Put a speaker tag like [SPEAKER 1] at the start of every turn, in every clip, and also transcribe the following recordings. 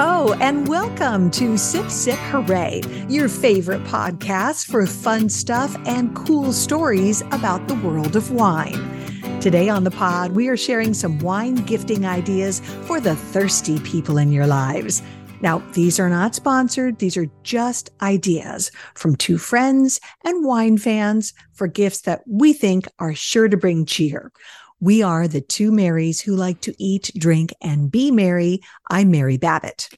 [SPEAKER 1] ho, and welcome to Sip Sip Hooray, your favorite podcast for fun stuff and cool stories about the world of wine. Today on the pod, we are sharing some wine gifting ideas for the thirsty people in your lives. Now, these are not sponsored, these are just ideas from two friends and wine fans for gifts that we think are sure to bring cheer. We are the two Marys who like to eat, drink, and be merry. I'm Mary Babbitt.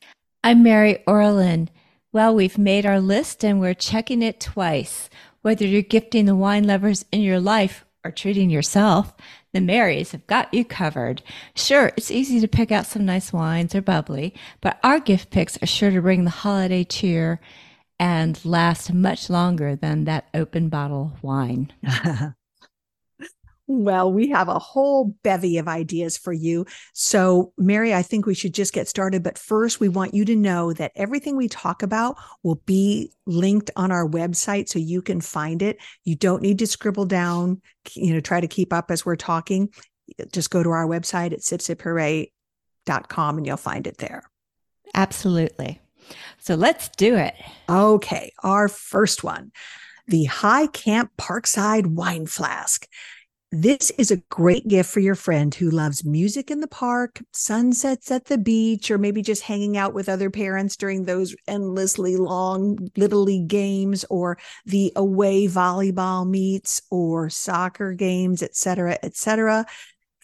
[SPEAKER 2] I'm Mary Orlin. Well, we've made our list and we're checking it twice. Whether you're gifting the wine lovers in your life or treating yourself, the Marys have got you covered. Sure, it's easy to pick out some nice wines or bubbly, but our gift picks are sure to bring the holiday cheer and last much longer than that open bottle wine.
[SPEAKER 1] Well, we have a whole bevy of ideas for you. So, Mary, I think we should just get started. But first, we want you to know that everything we talk about will be linked on our website so you can find it. You don't need to scribble down, you know, try to keep up as we're talking. Just go to our website at sipsiphooray.com and you'll find it there.
[SPEAKER 2] Absolutely. So, let's do it.
[SPEAKER 1] Okay. Our first one the High Camp Parkside Wine Flask. This is a great gift for your friend who loves music in the park, sunsets at the beach, or maybe just hanging out with other parents during those endlessly long little league games or the away volleyball meets or soccer games, etc., etc.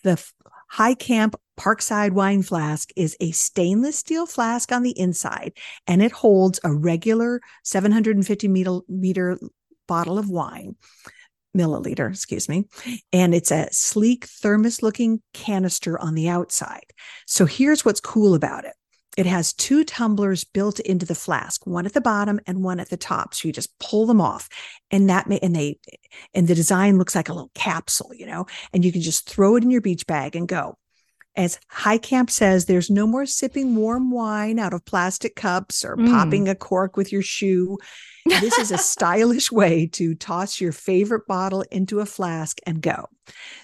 [SPEAKER 1] The High Camp Parkside Wine Flask is a stainless steel flask on the inside, and it holds a regular 750 meter, meter bottle of wine milliliter, excuse me. And it's a sleek thermos looking canister on the outside. So here's what's cool about it. It has two tumblers built into the flask, one at the bottom and one at the top. So you just pull them off and that may, and they, and the design looks like a little capsule, you know, and you can just throw it in your beach bag and go. As High Camp says, there's no more sipping warm wine out of plastic cups or mm. popping a cork with your shoe. This is a stylish way to toss your favorite bottle into a flask and go.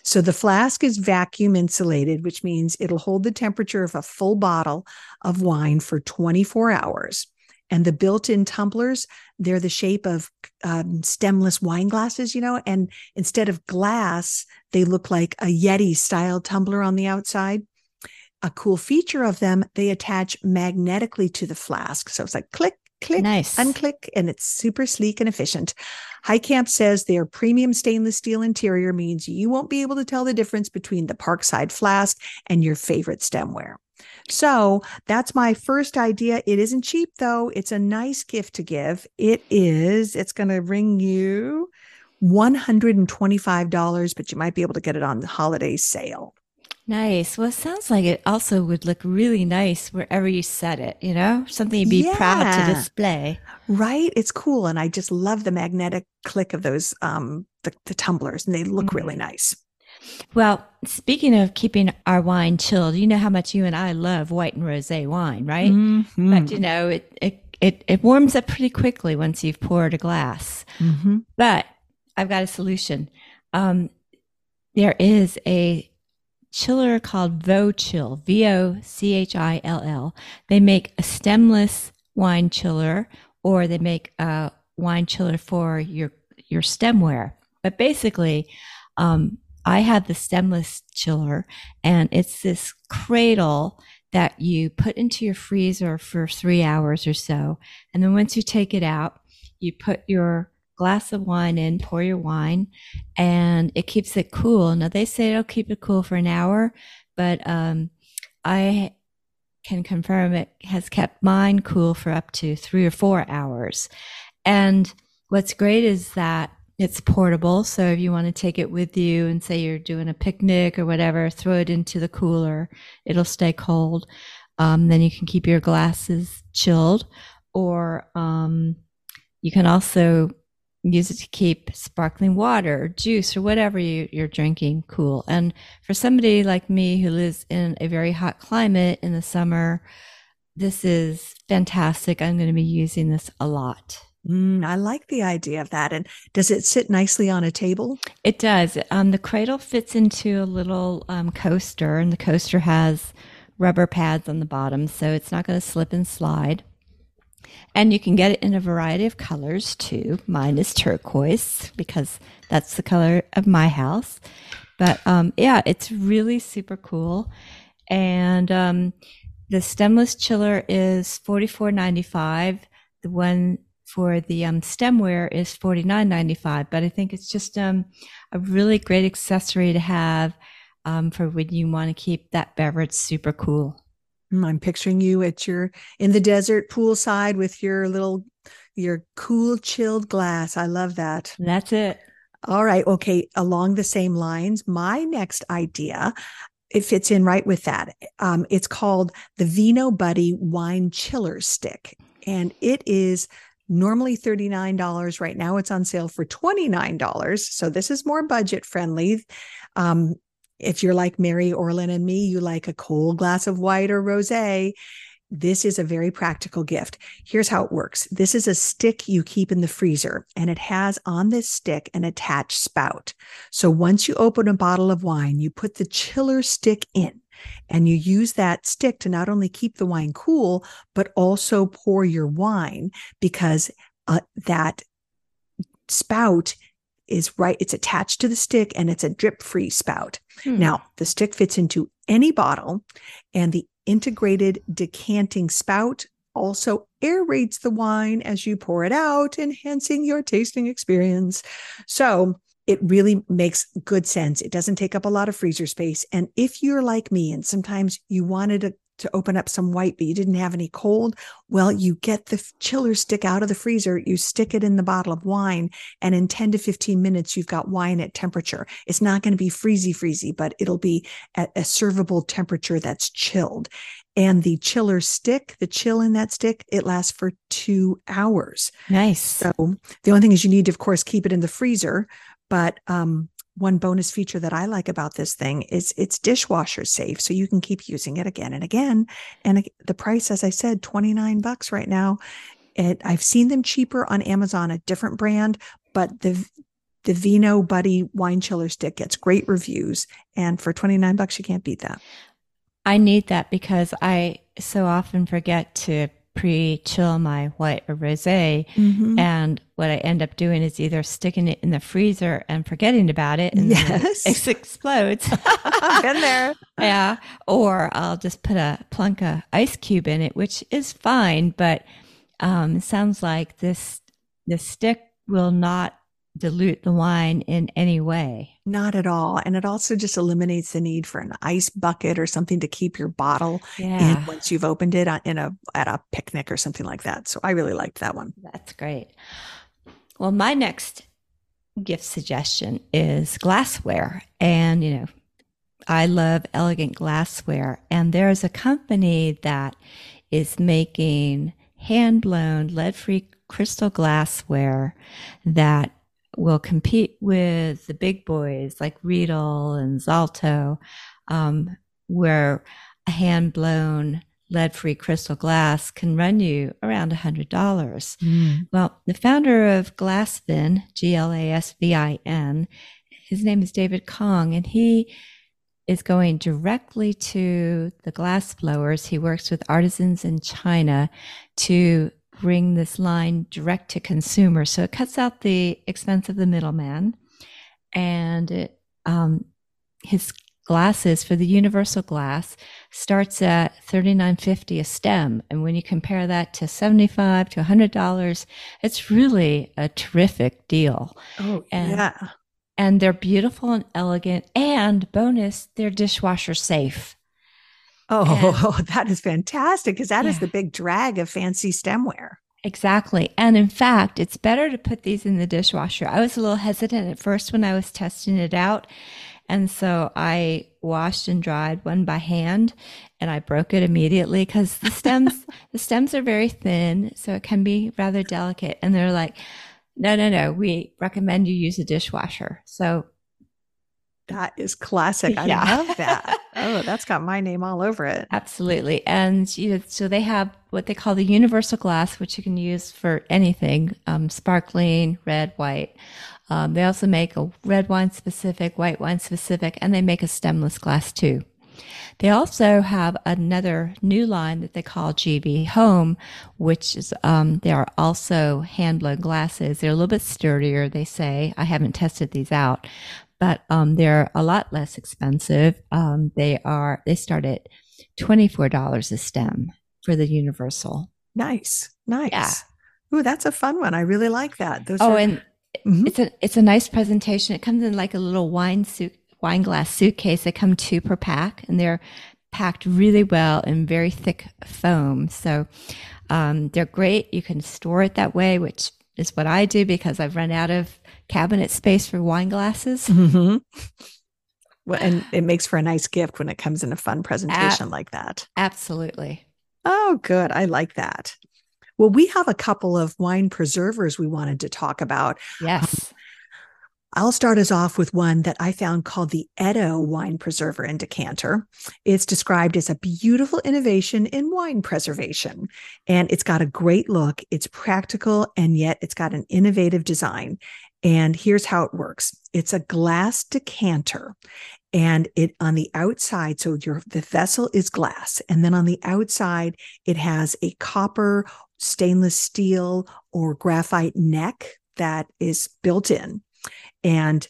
[SPEAKER 1] So the flask is vacuum insulated, which means it'll hold the temperature of a full bottle of wine for 24 hours. And the built in tumblers, they're the shape of um, stemless wine glasses, you know, and instead of glass, they look like a Yeti style tumbler on the outside. A cool feature of them, they attach magnetically to the flask. So it's like click, click, nice. unclick, and it's super sleek and efficient. High Camp says their premium stainless steel interior means you won't be able to tell the difference between the Parkside flask and your favorite stemware. So that's my first idea. It isn't cheap though. It's a nice gift to give. It is, it's going to ring you $125, but you might be able to get it on the holiday sale.
[SPEAKER 2] Nice. Well, it sounds like it also would look really nice wherever you set it, you know, something you'd be yeah. proud to display.
[SPEAKER 1] Right. It's cool. And I just love the magnetic click of those, um, the, the tumblers and they look mm-hmm. really nice.
[SPEAKER 2] Well, speaking of keeping our wine chilled, you know how much you and I love white and rosé wine, right? Mm-hmm. But you know, it, it, it, it warms up pretty quickly once you've poured a glass. Mm-hmm. But I've got a solution. Um, there is a chiller called VoChill, V O C H I L L. They make a stemless wine chiller or they make a wine chiller for your your stemware. But basically, um, I had the stemless chiller, and it's this cradle that you put into your freezer for three hours or so. And then once you take it out, you put your glass of wine in, pour your wine, and it keeps it cool. Now they say it'll keep it cool for an hour, but um, I can confirm it has kept mine cool for up to three or four hours. And what's great is that it's portable. So if you want to take it with you and say you're doing a picnic or whatever, throw it into the cooler. It'll stay cold. Um, then you can keep your glasses chilled. Or um, you can also use it to keep sparkling water or juice or whatever you, you're drinking cool. And for somebody like me who lives in a very hot climate in the summer, this is fantastic. I'm going to be using this a lot.
[SPEAKER 1] Mm, I like the idea of that. And does it sit nicely on a table?
[SPEAKER 2] It does. Um, the cradle fits into a little um, coaster, and the coaster has rubber pads on the bottom, so it's not going to slip and slide. And you can get it in a variety of colors too. Mine is turquoise because that's the color of my house. But um, yeah, it's really super cool. And um, the stemless chiller is forty four ninety five. The one for the um, stemware is forty nine ninety five. But I think it's just um, a really great accessory to have um, for when you want to keep that beverage super cool.
[SPEAKER 1] Mm, I'm picturing you at your in the desert poolside with your little your cool chilled glass. I love that.
[SPEAKER 2] That's it.
[SPEAKER 1] All right. Okay. Along the same lines, my next idea, it fits in right with that. Um, it's called the Vino Buddy Wine Chiller Stick. And it is normally $39. Right now it's on sale for $29. So this is more budget friendly. Um, if you're like Mary Orlin and me, you like a cold glass of white or rosé. This is a very practical gift. Here's how it works. This is a stick you keep in the freezer and it has on this stick an attached spout. So once you open a bottle of wine, you put the chiller stick in and you use that stick to not only keep the wine cool, but also pour your wine because uh, that spout is right. It's attached to the stick and it's a drip free spout. Hmm. Now, the stick fits into any bottle, and the integrated decanting spout also aerates the wine as you pour it out, enhancing your tasting experience. So, it really makes good sense. It doesn't take up a lot of freezer space. And if you're like me and sometimes you wanted a to open up some white, but you didn't have any cold. Well, you get the chiller stick out of the freezer, you stick it in the bottle of wine, and in 10 to 15 minutes, you've got wine at temperature. It's not going to be freezy, freezy, but it'll be at a servable temperature that's chilled. And the chiller stick, the chill in that stick, it lasts for two hours.
[SPEAKER 2] Nice.
[SPEAKER 1] So the only thing is you need to, of course, keep it in the freezer. But um, one bonus feature that I like about this thing is it's dishwasher safe. So you can keep using it again and again. And the price, as I said, 29 bucks right now. It, I've seen them cheaper on Amazon, a different brand, but the the Vino Buddy wine chiller stick gets great reviews. And for 29 bucks, you can't beat that.
[SPEAKER 2] I need that because I so often forget to pre-chill my white or rosé mm-hmm. and what i end up doing is either sticking it in the freezer and forgetting about it and yes. it explodes
[SPEAKER 1] been there
[SPEAKER 2] yeah or i'll just put a plunk of ice cube in it which is fine but um, sounds like this the stick will not dilute the wine in any way.
[SPEAKER 1] Not at all. And it also just eliminates the need for an ice bucket or something to keep your bottle yeah. in once you've opened it uh, in a at a picnic or something like that. So I really liked that one.
[SPEAKER 2] That's great. Well, my next gift suggestion is glassware. And you know, I love elegant glassware and there's a company that is making hand blown lead free crystal glassware that will compete with the big boys like Riedel and Zalto, um, where a hand blown lead free crystal glass can run you around $100. Mm. Well, the founder of Glasvin, G L A S V I N, his name is David Kong, and he is going directly to the glass blowers. He works with artisans in China to bring this line direct to consumer. So it cuts out the expense of the middleman. And it, um, his glasses for the universal glass starts at $39.50 a stem. And when you compare that to 75 to $100, it's really a terrific deal.
[SPEAKER 1] Oh, and, yeah.
[SPEAKER 2] And they're beautiful and elegant. And bonus, they're dishwasher safe.
[SPEAKER 1] Oh, and, that is fantastic because that yeah. is the big drag of fancy stemware.
[SPEAKER 2] Exactly. And in fact, it's better to put these in the dishwasher. I was a little hesitant at first when I was testing it out. And so I washed and dried one by hand and I broke it immediately because the stems, the stems are very thin. So it can be rather delicate. And they're like, no, no, no, we recommend you use a dishwasher. So
[SPEAKER 1] that is classic. I yeah. love that. oh, that's got my name all over it.
[SPEAKER 2] Absolutely. And you know, so they have what they call the universal glass, which you can use for anything, um, sparkling, red, white. Um, they also make a red wine specific, white wine specific, and they make a stemless glass too. They also have another new line that they call GV Home, which is um, they are also hand blown glasses. They're a little bit sturdier, they say. I haven't tested these out, but um, they're a lot less expensive. Um, they are they start at twenty four dollars a stem for the universal.
[SPEAKER 1] Nice, nice. Yeah. Ooh, that's a fun one. I really like that.
[SPEAKER 2] Those oh, are- and mm-hmm. it's a it's a nice presentation. It comes in like a little wine suit wine glass suitcase. They come two per pack, and they're packed really well in very thick foam. So um, they're great. You can store it that way, which is what I do because I've run out of cabinet space for wine glasses. Mm-hmm.
[SPEAKER 1] Well, and it makes for a nice gift when it comes in a fun presentation like that.
[SPEAKER 2] Absolutely.
[SPEAKER 1] Oh, good. I like that. Well, we have a couple of wine preservers we wanted to talk about.
[SPEAKER 2] Yes.
[SPEAKER 1] I'll start us off with one that I found called the Eto wine preserver and decanter. It's described as a beautiful innovation in wine preservation, and it's got a great look. It's practical, and yet it's got an innovative design. And here's how it works. It's a glass decanter and it on the outside so your the vessel is glass and then on the outside it has a copper stainless steel or graphite neck that is built in and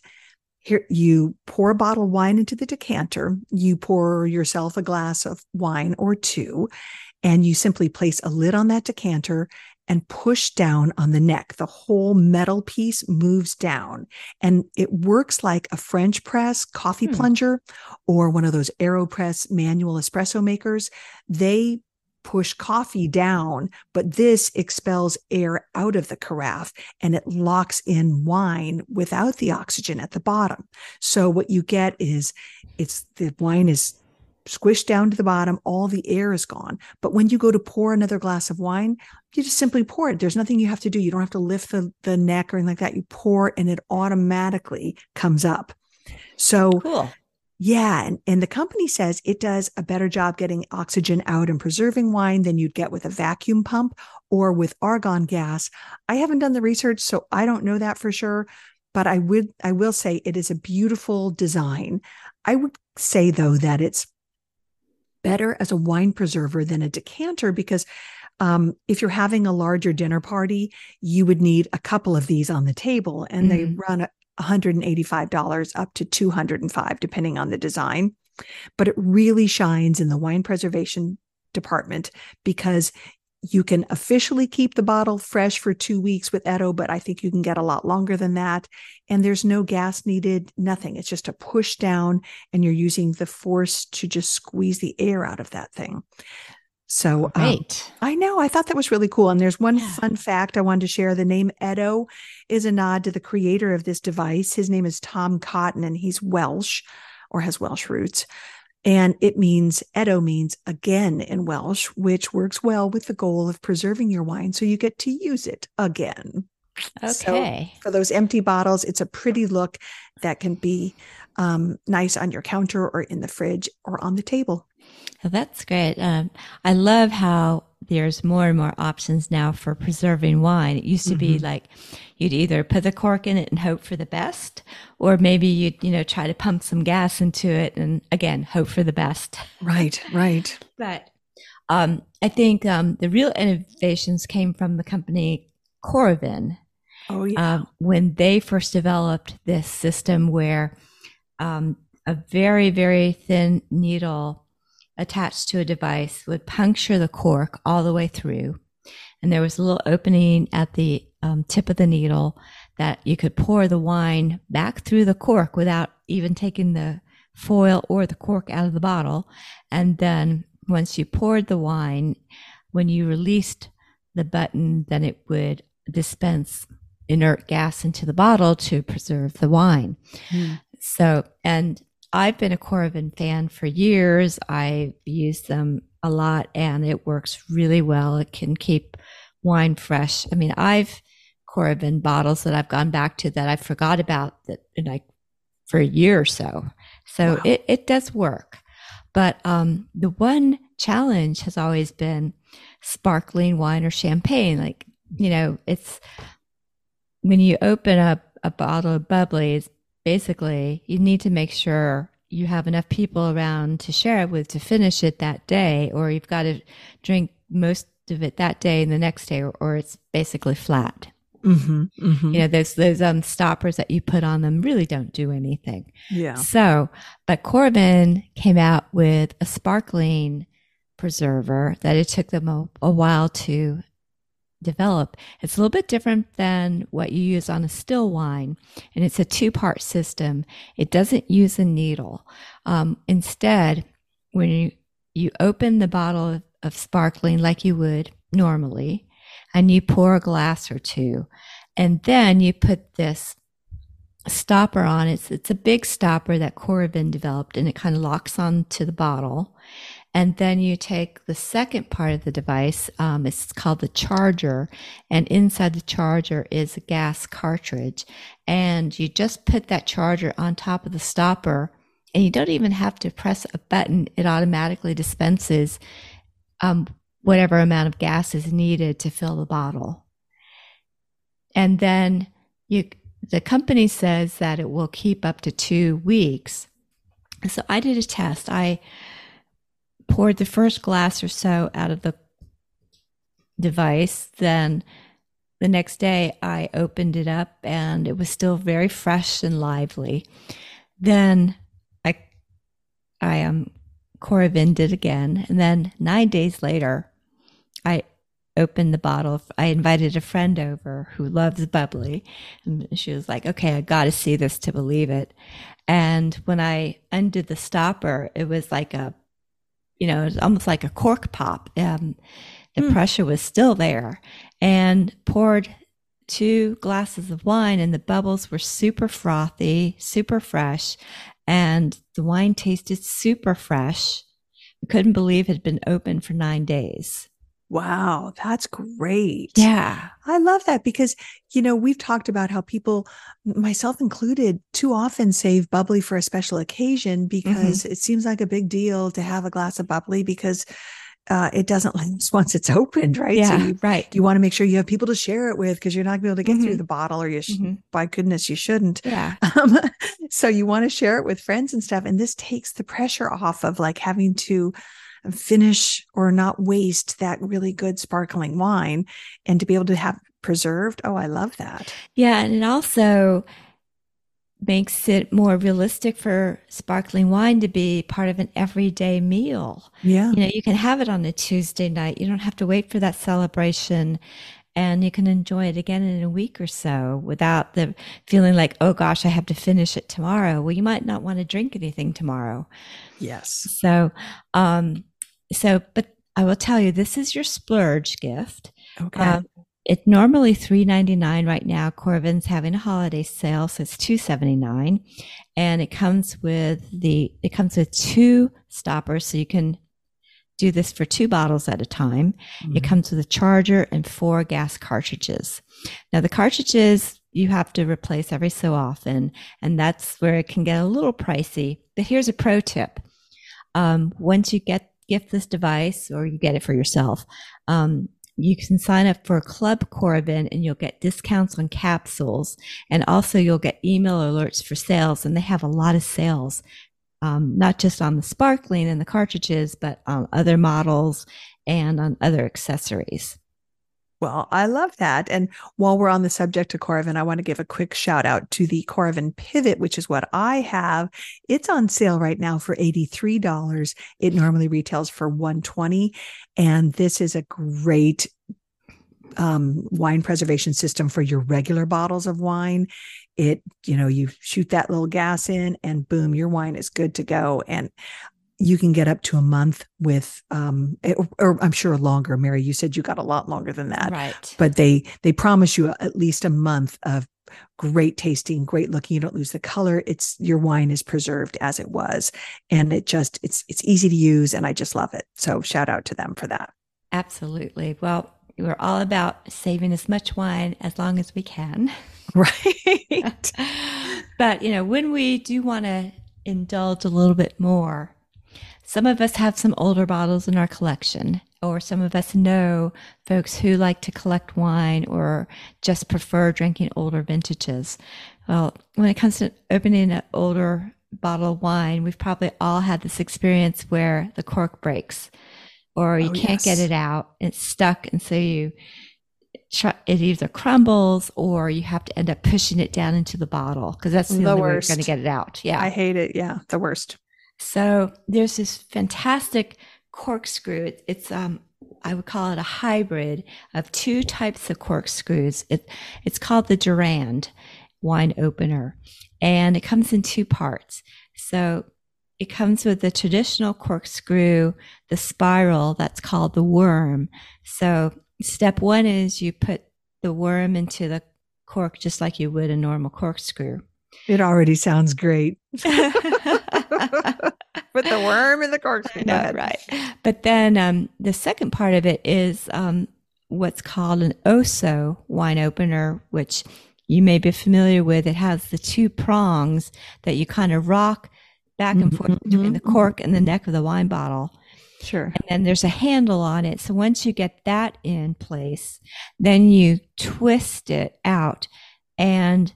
[SPEAKER 1] here you pour a bottle of wine into the decanter, you pour yourself a glass of wine or two, and you simply place a lid on that decanter and push down on the neck. The whole metal piece moves down and it works like a French press coffee hmm. plunger or one of those AeroPress manual espresso makers. They push coffee down, but this expels air out of the carafe and it locks in wine without the oxygen at the bottom. So what you get is it's the wine is squished down to the bottom, all the air is gone. But when you go to pour another glass of wine, you just simply pour it. There's nothing you have to do. You don't have to lift the, the neck or anything like that. You pour and it automatically comes up. So
[SPEAKER 2] cool.
[SPEAKER 1] Yeah. And, and the company says it does a better job getting oxygen out and preserving wine than you'd get with a vacuum pump or with argon gas. I haven't done the research, so I don't know that for sure. But I would I will say it is a beautiful design. I would say though that it's better as a wine preserver than a decanter because um, if you're having a larger dinner party, you would need a couple of these on the table, and mm-hmm. they run $185 up to 205 depending on the design but it really shines in the wine preservation department because you can officially keep the bottle fresh for two weeks with Eto, but I think you can get a lot longer than that. And there's no gas needed, nothing. It's just a push down, and you're using the force to just squeeze the air out of that thing. So um, I know I thought that was really cool. And there's one yeah. fun fact I wanted to share. The name Eto is a nod to the creator of this device. His name is Tom Cotton, and he's Welsh or has Welsh roots. And it means Eto means again in Welsh, which works well with the goal of preserving your wine so you get to use it again.
[SPEAKER 2] Okay.
[SPEAKER 1] So for those empty bottles, it's a pretty look that can be um, nice on your counter or in the fridge or on the table.
[SPEAKER 2] That's great. Um, I love how there's more and more options now for preserving wine. It used to mm-hmm. be like you'd either put the cork in it and hope for the best, or maybe you'd, you know, try to pump some gas into it and again, hope for the best.
[SPEAKER 1] Right, right.
[SPEAKER 2] but um, I think um, the real innovations came from the company Coravin.
[SPEAKER 1] Oh, yeah. Um,
[SPEAKER 2] when they first developed this system where um, a very, very thin needle attached to a device would puncture the cork all the way through. And there was a little opening at the um, tip of the needle that you could pour the wine back through the cork without even taking the foil or the cork out of the bottle. And then once you poured the wine, when you released the button, then it would dispense inert gas into the bottle to preserve the wine. Mm. So, and I've been a Coravin fan for years. I've used them a lot and it works really well. It can keep wine fresh. I mean, I've Coravin bottles that I've gone back to that I forgot about that like for a year or so. So wow. it, it does work. But um, the one challenge has always been sparkling wine or champagne. Like, you know, it's when you open up a bottle of bubbly, it's basically you need to make sure you have enough people around to share it with to finish it that day, or you've got to drink most of it that day and the next day, or, or it's basically flat. Mm-hmm, mm-hmm. You know, those those um stoppers that you put on them really don't do anything.
[SPEAKER 1] Yeah.
[SPEAKER 2] So, but Coravin came out with a sparkling preserver that it took them a, a while to develop. It's a little bit different than what you use on a still wine, and it's a two part system. It doesn't use a needle. Um, instead, when you, you open the bottle of, of sparkling like you would normally, and you pour a glass or two. And then you put this stopper on. It's, it's a big stopper that Coravin developed and it kind of locks onto the bottle. And then you take the second part of the device. Um, it's called the charger. And inside the charger is a gas cartridge. And you just put that charger on top of the stopper and you don't even have to press a button. It automatically dispenses um, whatever amount of gas is needed to fill the bottle. And then you, the company says that it will keep up to two weeks. So I did a test. I poured the first glass or so out of the device. Then the next day I opened it up and it was still very fresh and lively. Then I, I, um, Coravin did again. And then nine days later, I opened the bottle. I invited a friend over who loves bubbly. And she was like, okay, I got to see this to believe it. And when I undid the stopper, it was like a, you know, it was almost like a cork pop. Um, the mm. pressure was still there and poured two glasses of wine and the bubbles were super frothy, super fresh. And the wine tasted super fresh. I couldn't believe it had been open for nine days.
[SPEAKER 1] Wow, that's great.
[SPEAKER 2] Yeah.
[SPEAKER 1] I love that because, you know, we've talked about how people, myself included, too often save bubbly for a special occasion because mm-hmm. it seems like a big deal to have a glass of bubbly because uh, it doesn't last once it's opened, right?
[SPEAKER 2] Yeah, so you, right.
[SPEAKER 1] You want to make sure you have people to share it with because you're not going to be able to get mm-hmm. through the bottle, or you, sh- mm-hmm. by goodness, you shouldn't.
[SPEAKER 2] Yeah. Um,
[SPEAKER 1] so you want to share it with friends and stuff, and this takes the pressure off of like having to finish or not waste that really good sparkling wine and to be able to have preserved. Oh, I love that.
[SPEAKER 2] Yeah. And it also makes it more realistic for sparkling wine to be part of an everyday meal.
[SPEAKER 1] Yeah.
[SPEAKER 2] You know, you can have it on a Tuesday night. You don't have to wait for that celebration and you can enjoy it again in a week or so without the feeling like, oh gosh, I have to finish it tomorrow. Well, you might not want to drink anything tomorrow.
[SPEAKER 1] Yes.
[SPEAKER 2] So, um, so, but I will tell you, this is your splurge gift.
[SPEAKER 1] Okay. Um,
[SPEAKER 2] it's normally three ninety nine right now. Coravin's having a holiday sale, so it's two seventy nine, and it comes with the it comes with two stoppers, so you can do this for two bottles at a time. Mm-hmm. It comes with a charger and four gas cartridges. Now the cartridges you have to replace every so often, and that's where it can get a little pricey. But here's a pro tip: um, once you get gift this device or you get it for yourself, um, you can sign up for Club Coravin and you'll get discounts on capsules. And also you'll get email alerts for sales. And they have a lot of sales, um, not just on the sparkling and the cartridges, but on other models and on other accessories.
[SPEAKER 1] Well, I love that. And while we're on the subject of Coravin, I want to give a quick shout out to the Coravin Pivot, which is what I have. It's on sale right now for $83. It normally retails for 120 And this is a great um, wine preservation system for your regular bottles of wine. It, you know, you shoot that little gas in and boom, your wine is good to go. And you can get up to a month with um eh, or, or, i'm sure longer mary you said you got a lot longer than that.
[SPEAKER 2] Right.
[SPEAKER 1] But they they promise you at least a month of great tasting great looking you don't lose the color. It's your wine is preserved as it was. And it just it's it's easy to use and i just love it. So shout out to them for that.
[SPEAKER 2] Absolutely. Well we're all about saving as much wine as long as we can.
[SPEAKER 1] Right.
[SPEAKER 2] But you know when we do want to indulge a little bit more some of us have some older bottles in our collection, or some of us know folks who like to collect wine or just prefer drinking older vintages. Well, when it comes to opening an older bottle of wine, we've probably all had this experience where the cork breaks or you oh, can't yes. get it out. It's stuck. And so you, it either crumbles or you have to end up pushing it down into the bottle because that's the, the only worst. way you're going to get it out. Yeah.
[SPEAKER 1] I hate it. Yeah. The worst.
[SPEAKER 2] So there's this fantastic corkscrew. It's, um, I would call it a hybrid of two types of corkscrews. It, it's called the Durand wine opener and it comes in two parts. So it comes with the traditional corkscrew, the spiral that's called the worm. So step one is you put the worm into the cork just like you would a normal corkscrew.
[SPEAKER 1] It already sounds great. Put the worm in the corkscrew.
[SPEAKER 2] No, right. But then um, the second part of it is um, what's called an Ah-So wine opener, which you may be familiar with. It has the two prongs that you kind of rock back and forth mm-hmm. between the cork and the neck of the wine bottle.
[SPEAKER 1] Sure.
[SPEAKER 2] And then there's a handle on it. So once you get that in place, then you twist it out and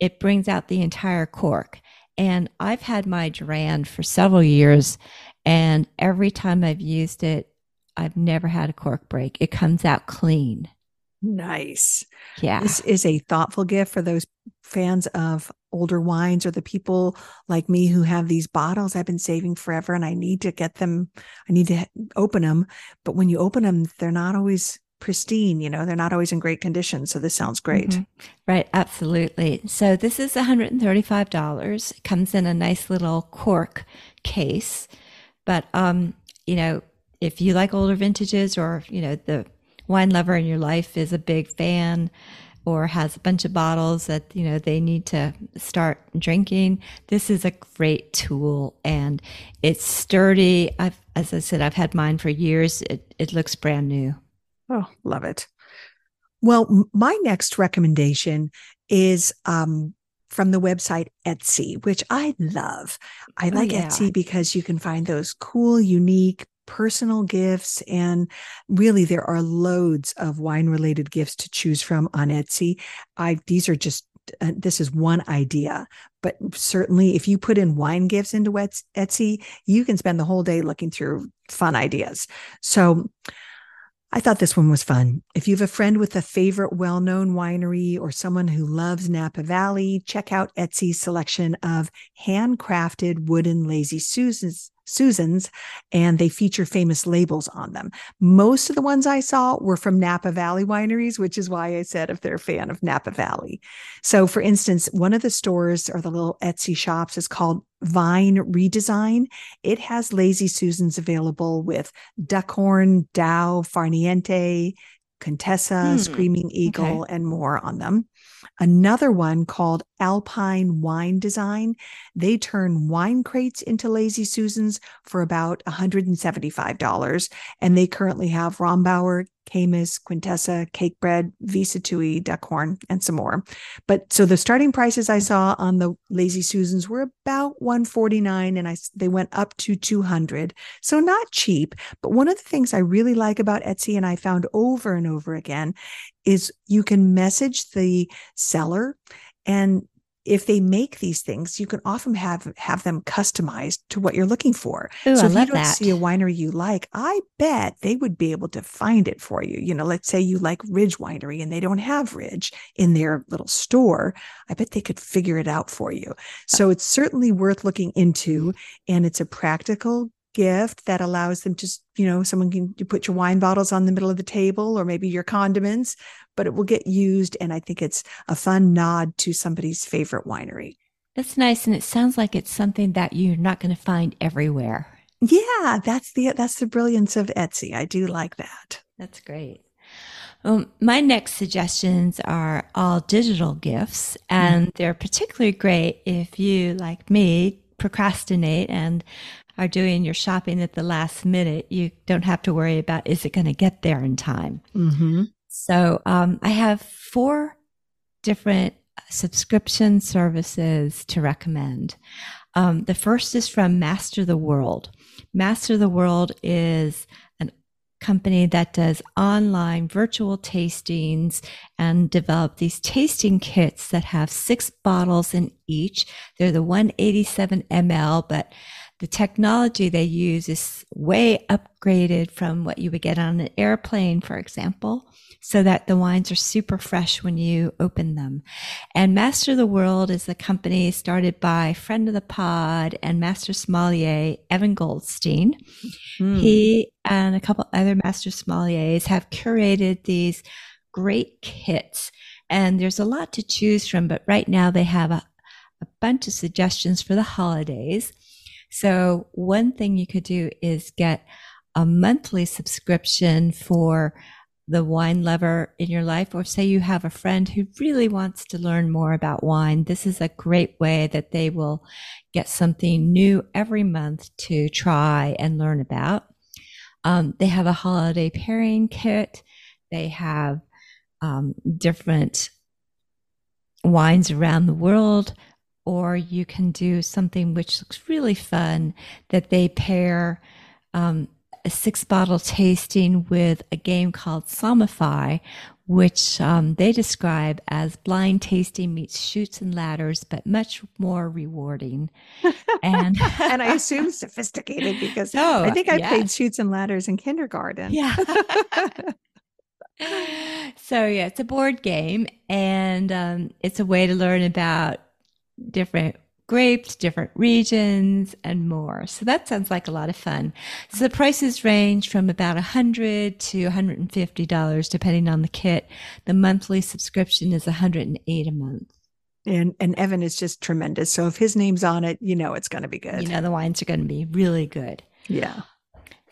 [SPEAKER 2] it brings out the entire cork. And I've had my Durand for several years, and every time I've used it, I've never had a cork break. It comes out clean.
[SPEAKER 1] Nice.
[SPEAKER 2] Yeah.
[SPEAKER 1] This is a thoughtful gift for those fans of older wines or the people like me who have these bottles I've been saving forever and I need to get them, I need to open them. But when you open them, they're not always pristine, you know, they're not always in great condition. So this sounds great. Mm-hmm.
[SPEAKER 2] Right. Absolutely. So this is $135. It comes in a nice little cork case. But, um, you know, if you like older vintages or, you know, the wine lover in your life is a big fan or has a bunch of bottles that you know they need to start drinking this is a great tool and it's sturdy i've as i said i've had mine for years it, it looks brand new
[SPEAKER 1] oh love it well my next recommendation is um, from the website Etsy, which I love. I oh, like oh, yeah. Etsy because you can find those cool, unique personal gifts. And really, there are loads of wine related gifts to choose from on Etsy. I, these are just uh, this is one idea, but certainly if you put in wine gifts into Etsy, you can spend the whole day looking through fun ideas. So I thought this one was fun. If you have a friend with a favorite well known winery or someone who loves Napa Valley, check out Etsy's selection of handcrafted wooden Lazy Susans Susans, and they feature famous labels on them. Most of the ones I saw were from Napa Valley wineries, which is why I said if they're a fan of Napa Valley. So, for instance, one of the stores or the little Etsy shops is called Vine Redesign. It has Lazy Susans available with Duckhorn, Dow, Farniente, Contessa, hmm. Screaming Eagle, okay. and more on them. Another one called Alpine Wine Design. They turn wine crates into Lazy Susans for about $175. And they currently have Rombauer, Caymus, Quintessa, Cakebread, V. Sattui, Duckhorn, and some more. But so the starting prices I saw on the Lazy Susans were about 149 and I they went up to 200. So not cheap, but one of the things I really like about Etsy and I found over and over again is you can message the seller and if they make these things, you can often have have them customized to what you're looking for.
[SPEAKER 2] Ooh,
[SPEAKER 1] so if you don't
[SPEAKER 2] that.
[SPEAKER 1] see a winery you like, I bet they would be able to find it for you. You know, let's say you like Ridge Winery and they don't have Ridge in their little store. I bet they could figure it out for you. So it's certainly worth looking into and it's a practical gift that allows them to, you know, someone can you put your wine bottles on the middle of the table or maybe your condiments, but it will get used. And I think it's a fun nod to somebody's favorite winery.
[SPEAKER 2] That's nice. And it sounds like it's something that you're not going to find everywhere.
[SPEAKER 1] Yeah, that's the that's the brilliance of Etsy. I do like that.
[SPEAKER 2] That's great. Well, my next suggestions are all digital gifts, and mm. they're particularly great if you, like me, procrastinate and are doing your shopping at the last minute, you don't have to worry about is it going to get there in time.
[SPEAKER 1] Mm-hmm.
[SPEAKER 2] So um, I have four different subscription services to recommend. Um, the first is from Master the World. Master the World is a company that does online virtual tastings and develop these tasting kits that have six bottles in each. They're the 187 ml, but the technology they use is way upgraded from what you would get on an airplane, for example so that the wines are super fresh when you open them. And Master of the World is a company started by friend of the pod and master sommelier Evan Goldstein. Mm. He and a couple other master sommeliers have curated these great kits. And there's a lot to choose from, but right now they have a, a bunch of suggestions for the holidays. So one thing you could do is get a monthly subscription for the wine lover in your life, or say you have a friend who really wants to learn more about wine, this is a great way that they will get something new every month to try and learn about. Um, they have a holiday pairing kit. They have um, different wines around the world, or you can do something which looks really fun that they pair um, a six bottle tasting with a game called Sommify, which um, they describe as blind tasting meets Chutes and Ladders, but much more rewarding.
[SPEAKER 1] And and I assume sophisticated because oh, I think I played Chutes and Ladders in kindergarten.
[SPEAKER 2] Yeah. so yeah, it's a board game, and um, it's a way to learn about different grapes, different regions, and more. So that sounds like a lot of fun. So the prices range from about 100 to $150 depending on the kit. The monthly subscription is 108 a month.
[SPEAKER 1] And and Evan is just tremendous. So if his name's on it, you know it's going to be good.
[SPEAKER 2] You know the wines are going to be really good.
[SPEAKER 1] Yeah.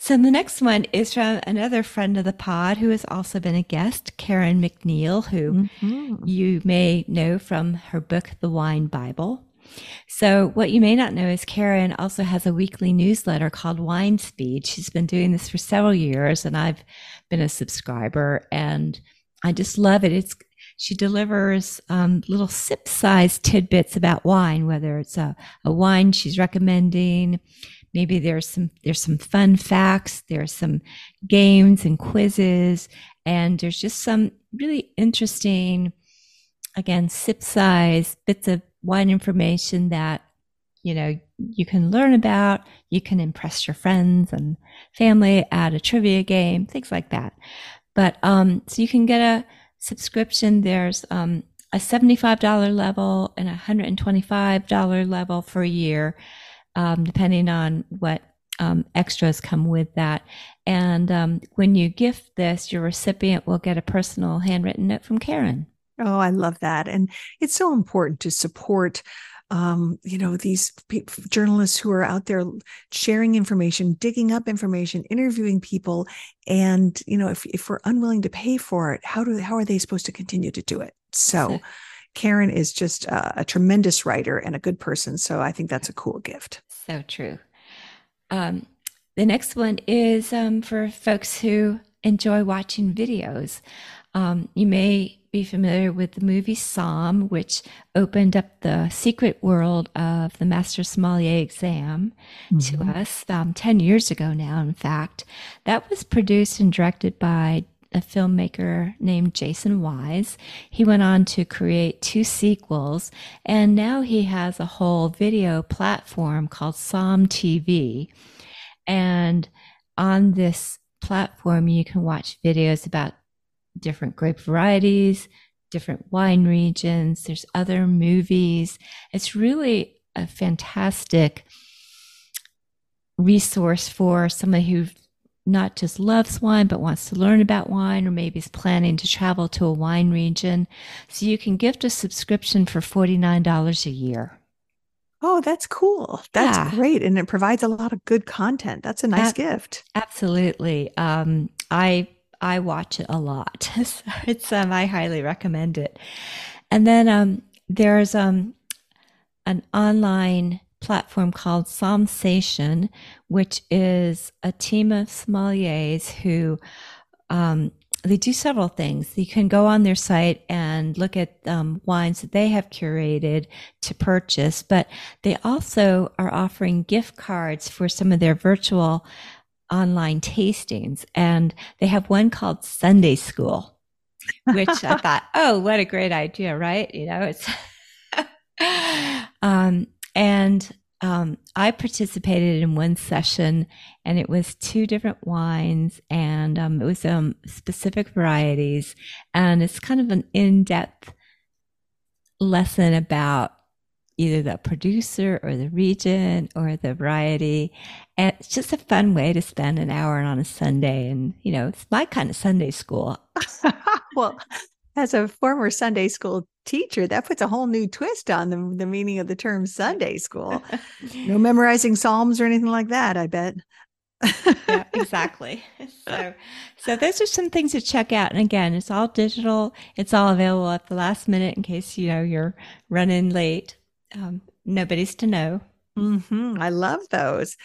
[SPEAKER 2] So the next one is from another friend of the pod who has also been a guest, Karen MacNeil, who mm-hmm. you may know from her book, The Wine Bible. So, what you may not know is Karen also has a weekly newsletter called Wine Speed. She's been doing this for several years, and I've been a subscriber, and I just love it. It's she delivers um, little sip-sized tidbits about wine, whether it's a, a wine she's recommending. Maybe there's some there's some fun facts. There's some games and quizzes, and there's just some really interesting, again, sip size bits of wine information that you know you can learn about you can impress your friends and family at a trivia game things like that but um so you can get a subscription there's um a $75 level and a $125 level for a year um, depending on what um, extras come with that and um, when you gift this your recipient will get a personal handwritten note from karen
[SPEAKER 1] Oh, I love that. And it's so important to support um, you know, these p- journalists who are out there sharing information, digging up information, interviewing people. And, you know, if, if we're unwilling to pay for it, how do, how are they supposed to continue to do it? So Karen is just a, a tremendous writer and a good person. So I think that's a cool gift.
[SPEAKER 2] So true. Um, the next one is um, for folks who enjoy watching videos. Um, you may be familiar with the movie Somm, which opened up the secret world of the Master Sommelier exam mm-hmm. to us um, 10 years ago now, in fact. That was produced and directed by a filmmaker named Jason Wise. He went on to create two sequels, and now he has a whole video platform called Somm TV. And on this platform, you can watch videos about different grape varieties, different wine regions. There's other movies. It's really a fantastic resource for somebody who not just loves wine, but wants to learn about wine, or maybe is planning to travel to a wine region. So you can gift a subscription for $49 a year.
[SPEAKER 1] Oh, that's cool. That's yeah. great. And it provides a lot of good content. That's a nice gift.
[SPEAKER 2] Absolutely. Um, I I watch it a lot. so it's um, I highly recommend it. And then um, there's um, an online platform called Sommsation, which is a team of sommeliers who um, they do several things. You can go on their site and look at um, wines that they have curated to purchase, but they also are offering gift cards for some of their virtual online tastings, and they have one called Sunday School, which I thought, oh, what a great idea, right? You know, it's um, and um, I participated in one session, and it was two different wines, and um, it was um, specific varieties, and it's kind of an in-depth lesson about either the producer or the region or the variety. And it's just a fun way to spend an hour on a Sunday. And, you know, it's my kind of Sunday school.
[SPEAKER 1] well, as a former Sunday school teacher, that puts a whole new twist on the, the meaning of the term Sunday school. no memorizing Psalms or anything like that, I bet.
[SPEAKER 2] yeah, exactly. So, so those are some things to check out. And again, it's all digital. It's all available at the last minute in case you know you're running late um, nobody's to know.
[SPEAKER 1] Mm-hmm. I love those.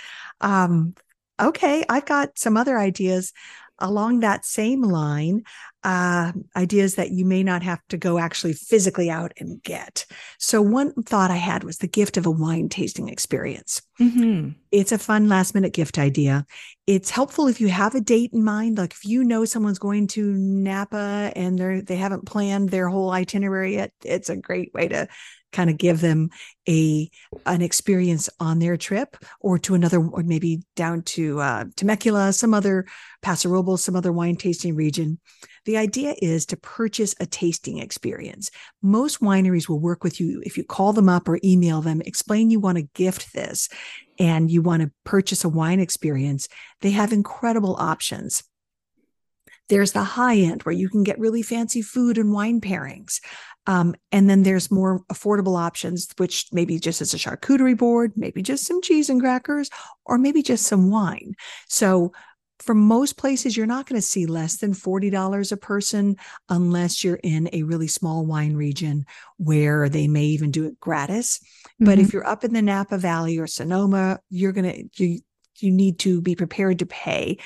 [SPEAKER 1] Um, okay, I've got some other ideas along that same line uh, ideas that you may not have to go actually physically out and get. So, one thought I had was the gift of a wine tasting experience. Mm-hmm. It's a fun last minute gift idea. It's helpful if you have a date in mind. Like if you know someone's going to Napa and they're they haven't planned their whole itinerary yet, it's a great way to kind of give them a an experience on their trip or to another or maybe down to uh, Temecula, some other Paso Robles, some other wine tasting region. The idea is to purchase a tasting experience. Most wineries will work with you if you call them up or email them, explain you want to gift this and you want to purchase a wine experience. They have incredible options. There's the high end where you can get really fancy food and wine pairings. Um, and then there's more affordable options, which maybe just as a charcuterie board, maybe just some cheese and crackers, or maybe just some wine. So for most places, you're not going to see less than $40 a person unless you're in a really small wine region where they may even do it gratis. Mm-hmm. But if mm-hmm. you're up in the Napa Valley or Sonoma, you're going to, you, you need to be prepared to pay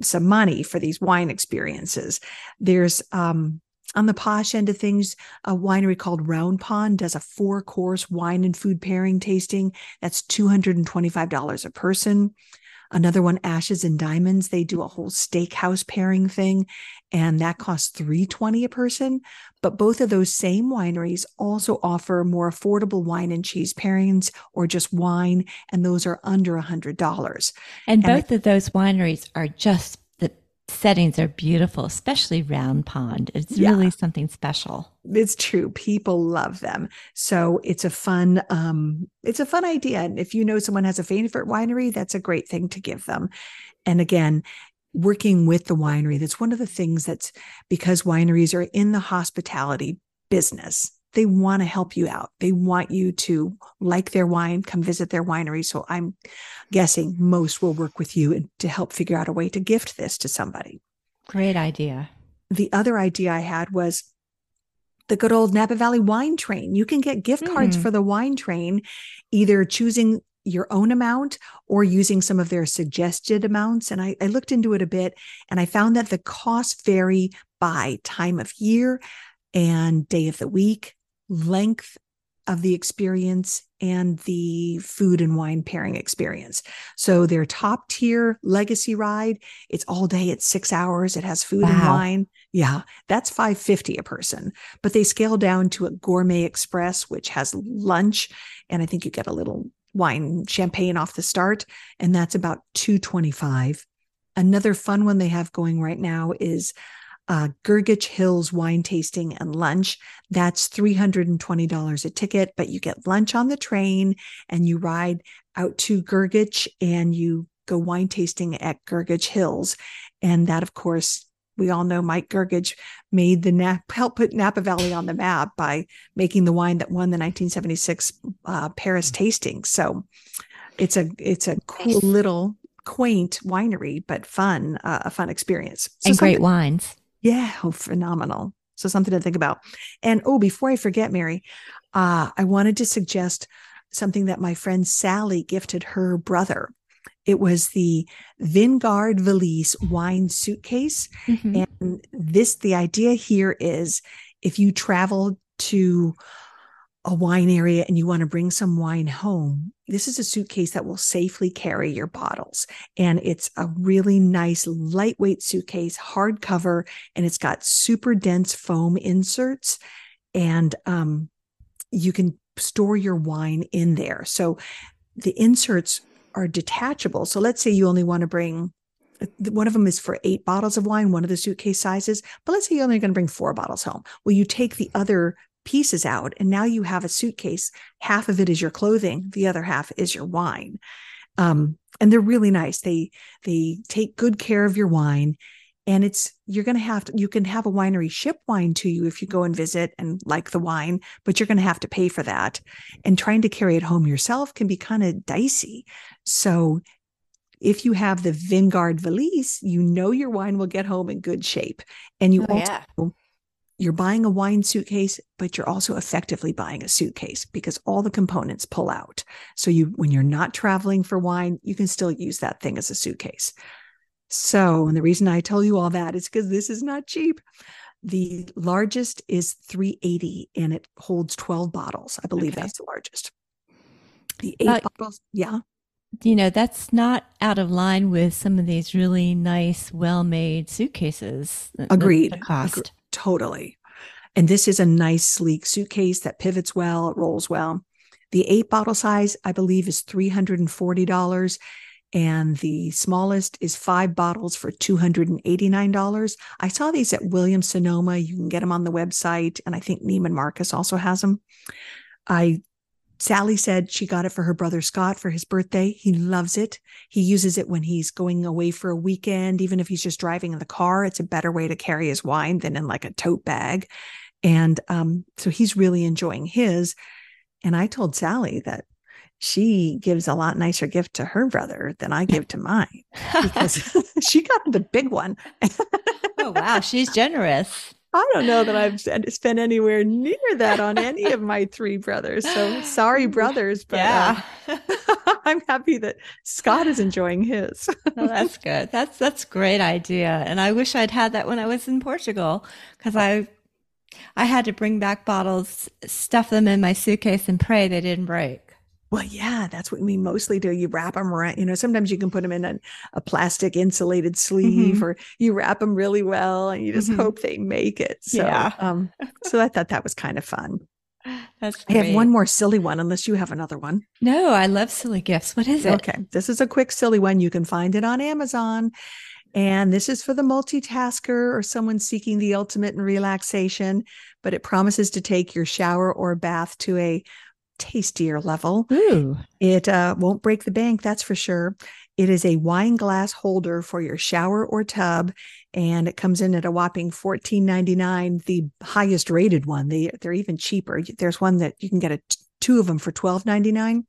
[SPEAKER 1] some money for these wine experiences. There's, um, on the posh end of things, a winery called Round Pond does a four course wine and food pairing tasting. That's $225 a person. Another one, Ashes and Diamonds, they do a whole steakhouse pairing thing, and that costs 320 a person. But both of those same wineries also offer more affordable wine and cheese pairings or just wine, and those are under $100.
[SPEAKER 2] And, and both I, of those wineries are just settings are beautiful, especially Round Pond. It's yeah. really something special.
[SPEAKER 1] It's true. People love them. So it's a fun, um, it's a fun idea. And if you know someone has a favorite winery, that's a great thing to give them. And again, working with the winery, that's one of the things that's because wineries are in the hospitality business they want to help you out. They want you to like their wine, come visit their winery. So I'm guessing most will work with you and to help figure out a way to gift this to somebody.
[SPEAKER 2] Great idea.
[SPEAKER 1] The other idea I had was the good old Napa Valley wine train. You can get gift cards mm. for the wine train, either choosing your own amount or using some of their suggested amounts. And I, I looked into it a bit and I found that the costs vary by time of year and day of the week length of the experience and the food and wine pairing experience. So their top tier legacy ride, it's all day, it's six hours, it has food wow. and wine. Yeah, that's 550 a person. But they scale down to a gourmet express, which has lunch. And I think you get a little wine champagne off the start. And that's about 225. Another fun one they have going right now is uh, Grgich Hills wine tasting and lunch. That's $320 a ticket, but you get lunch on the train and you ride out to Grgich and you go wine tasting at Grgich Hills. And that, of course, we all know Mike Grgich made the Nap, help put Napa Valley on the map by making the wine that won the 1976 uh, Paris tasting. So it's a it's a cool little quaint winery, but fun, uh, a fun experience.
[SPEAKER 2] So and great wines.
[SPEAKER 1] Yeah, oh, phenomenal. So something to think about. And oh, before I forget, Mary, uh, I wanted to suggest something that my friend Sally gifted her brother. It was the VinGardeValise wine suitcase. Mm-hmm. And this, the idea here is if you travel to a wine area and you want to bring some wine home, this is a suitcase that will safely carry your bottles. And it's a really nice, lightweight suitcase, hardcover, and it's got super dense foam inserts. And um, you can store your wine in there. So the inserts are detachable. So let's say you only want to bring one of them is for eight bottles of wine, one of the suitcase sizes, but let's say you're only going to bring four bottles home. Well, you take the other pieces out and now you have a suitcase. Half of it is your clothing, the other half is your wine. Um, and they're really nice. They they take good care of your wine and it's you're going to have to you can have a winery ship wine to you if you go and visit and like the wine but you're going to have to pay for that and trying to carry it home yourself can be kind of dicey so if you have the VinGardeValise you know your wine will get home in good shape and you oh, also yeah. You're buying a wine suitcase but you're also effectively buying a suitcase because all the components pull out so you when you're not traveling for wine you can still use that thing as a suitcase so, and the reason I tell you all that is because this is not cheap. The largest is 380 and it holds 12 bottles. I believe okay. that's the largest. The eight uh, bottles, yeah.
[SPEAKER 2] You know, that's not out of line with some of these really nice, well made suitcases.
[SPEAKER 1] Agreed. The cost. Agreed. Totally. And this is a nice, sleek suitcase that pivots well, rolls well. The eight bottle size, I believe, is $340 and the smallest is five bottles for $289. I saw these at Williams Sonoma. You can get them on the website, and I think Neiman Marcus also has them. I Sally said she got it for her brother Scott for his birthday. He loves it. He uses it when he's going away for a weekend, even if he's just driving in the car. It's a better way to carry his wine than in like a tote bag. And um, so he's really enjoying his. And I told Sally that she gives a lot nicer gift to her brother than I give to mine because she got the big one.
[SPEAKER 2] oh, wow. She's generous.
[SPEAKER 1] I don't know that I've spent anywhere near that on any of my three brothers. So sorry, brothers, but yeah. uh, I'm happy that Scott is enjoying his.
[SPEAKER 2] oh, that's good. That's that's great idea, and I wish I'd had that when I was in Portugal because I I had to bring back bottles, stuff them in my suitcase, and pray they didn't break.
[SPEAKER 1] Well, yeah, that's what we mostly do. You wrap them around, you know, sometimes you can put them in a, a plastic insulated sleeve mm-hmm. or you wrap them really well and you just mm-hmm. hope they make it. So, yeah. um, so I thought that was kind of fun. That's great. I have one more silly one, unless you have another one.
[SPEAKER 2] No, I love silly gifts. What is it?
[SPEAKER 1] Okay. This is a quick silly one. You can find it on Amazon. And this is for the multitasker or someone seeking the ultimate in relaxation, but it promises to take your shower or bath to a tastier level. Ooh. It uh, won't break the bank, that's for sure. It is a wine glass holder for your shower or tub, and it comes in at a whopping $14.99. The highest rated one, they they're even cheaper. There's one that you can get a, two of them for $12.99.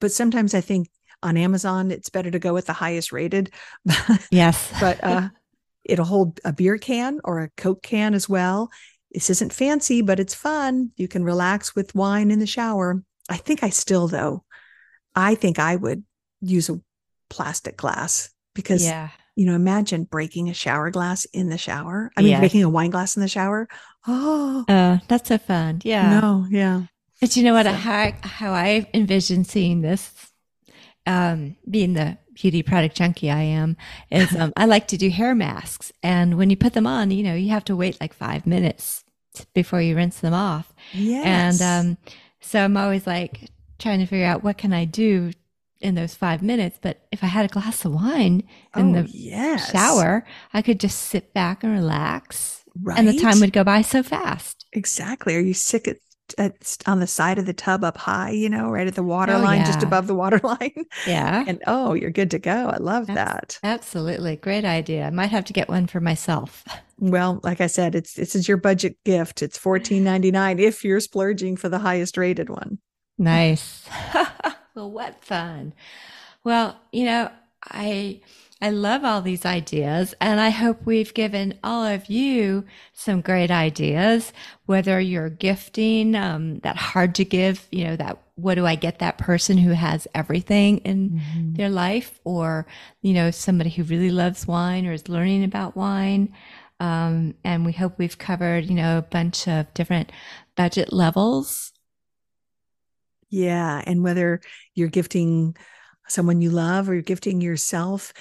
[SPEAKER 1] But sometimes I think on Amazon it's better to go with the highest rated.
[SPEAKER 2] Yes,
[SPEAKER 1] but uh, it'll hold a beer can or a Coke can as well. This isn't fancy, but it's fun. You can relax with wine in the shower. I think I still, though, I think I would use a plastic glass because, yeah. you know, imagine breaking a shower glass in the shower. I mean, yeah. breaking a wine glass in the shower. Oh,
[SPEAKER 2] uh, that's so fun. Yeah.
[SPEAKER 1] No, yeah.
[SPEAKER 2] But you know what? So. How, how I envision seeing this, um, being the beauty product junkie I am, is um, I like to do hair masks. And when you put them on, you know, you have to wait like five minutes before you rinse them off. Yes. And um, so I'm always like trying to figure out what can I do in those five minutes. But if I had a glass of wine in oh, the yes. shower, I could just sit back and relax. Right? And the time would go by so fast.
[SPEAKER 1] Exactly. Are you sick at at, on the side of the tub up high, you know, right at the water oh, line, yeah. just above the water line.
[SPEAKER 2] Yeah.
[SPEAKER 1] And oh, you're good to go. I love That's, that.
[SPEAKER 2] Absolutely. Great idea. I might have to get one for myself.
[SPEAKER 1] Well, like I said, it's this is your budget gift. It's fourteen ninety nine if you're splurging for the highest rated one.
[SPEAKER 2] Nice. well, what fun. Well, you know, I I love all these ideas, and I hope we've given all of you some great ideas. Whether you're gifting um, that hard to give, you know, that what do I get that person who has everything in mm-hmm. their life, or you know, somebody who really loves wine or is learning about wine. Um, and we hope we've covered, you know, a bunch of different budget levels
[SPEAKER 1] Yeah. And whether you're gifting someone you love or you're gifting yourself,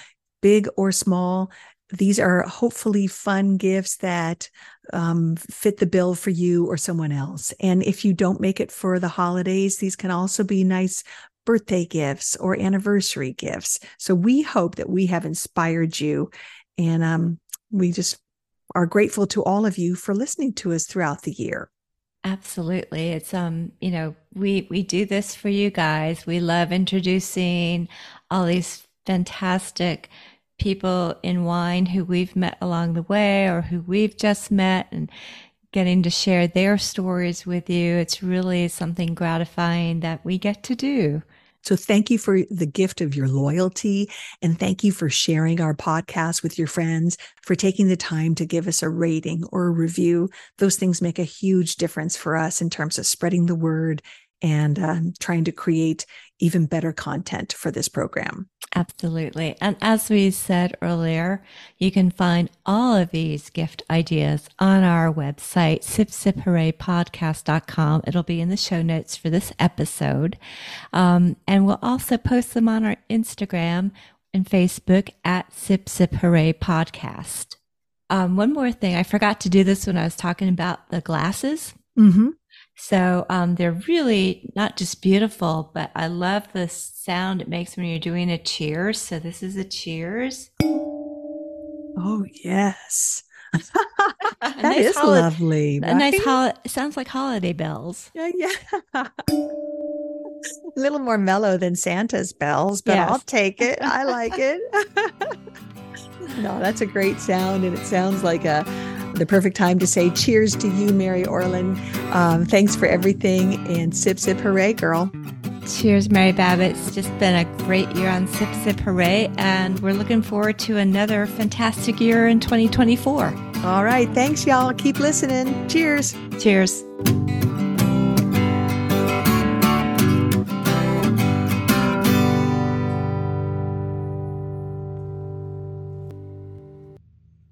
[SPEAKER 1] big or small, these are hopefully fun gifts that um, fit the bill for you or someone else. And if you don't make it for the holidays, these can also be nice birthday gifts or anniversary gifts. So we hope that we have inspired you. And um, we just are grateful to all of you for listening to us throughout the year.
[SPEAKER 2] Absolutely. It's um, you know, we we do this for you guys. We love introducing all these fantastic people in wine who we've met along the way or who we've just met and getting to share their stories with you. It's really something gratifying that we get to do.
[SPEAKER 1] So thank you for the gift of your loyalty. And thank you for sharing our podcast with your friends, for taking the time to give us a rating or a review. Those things make a huge difference for us in terms of spreading the word and um, trying to create even better content for this program.
[SPEAKER 2] Absolutely. And as we said earlier, you can find all of these gift ideas on our website, sipsiphooraypodcast.com. It'll be in the show notes for this episode. Um, and we'll also post them on our Instagram and Facebook at Sip Sip Hooray Podcast. Um, one more thing, I forgot to do this when I was talking about the glasses.
[SPEAKER 1] Mm-hmm.
[SPEAKER 2] So um, they're really not just beautiful, but I love the sound it makes when you're doing a cheers. So this is a cheers.
[SPEAKER 1] Oh yes. that nice is holi- lovely.
[SPEAKER 2] A nice holiday. Sounds like holiday bells.
[SPEAKER 1] Yeah, yeah. a little more mellow than Santa's bells, but yes. I'll take it. I like it. no, that's a great sound, and it sounds like a the perfect time to say cheers to you, Mary Orlin. Um, thanks for everything and sip, sip, hooray, girl.
[SPEAKER 2] Cheers, Mary Babbitt. It's just been a great year on Sip Sip Hooray, and we're looking forward to another fantastic year in 2024.
[SPEAKER 1] All right. Thanks, y'all. Keep listening. Cheers.
[SPEAKER 2] Cheers.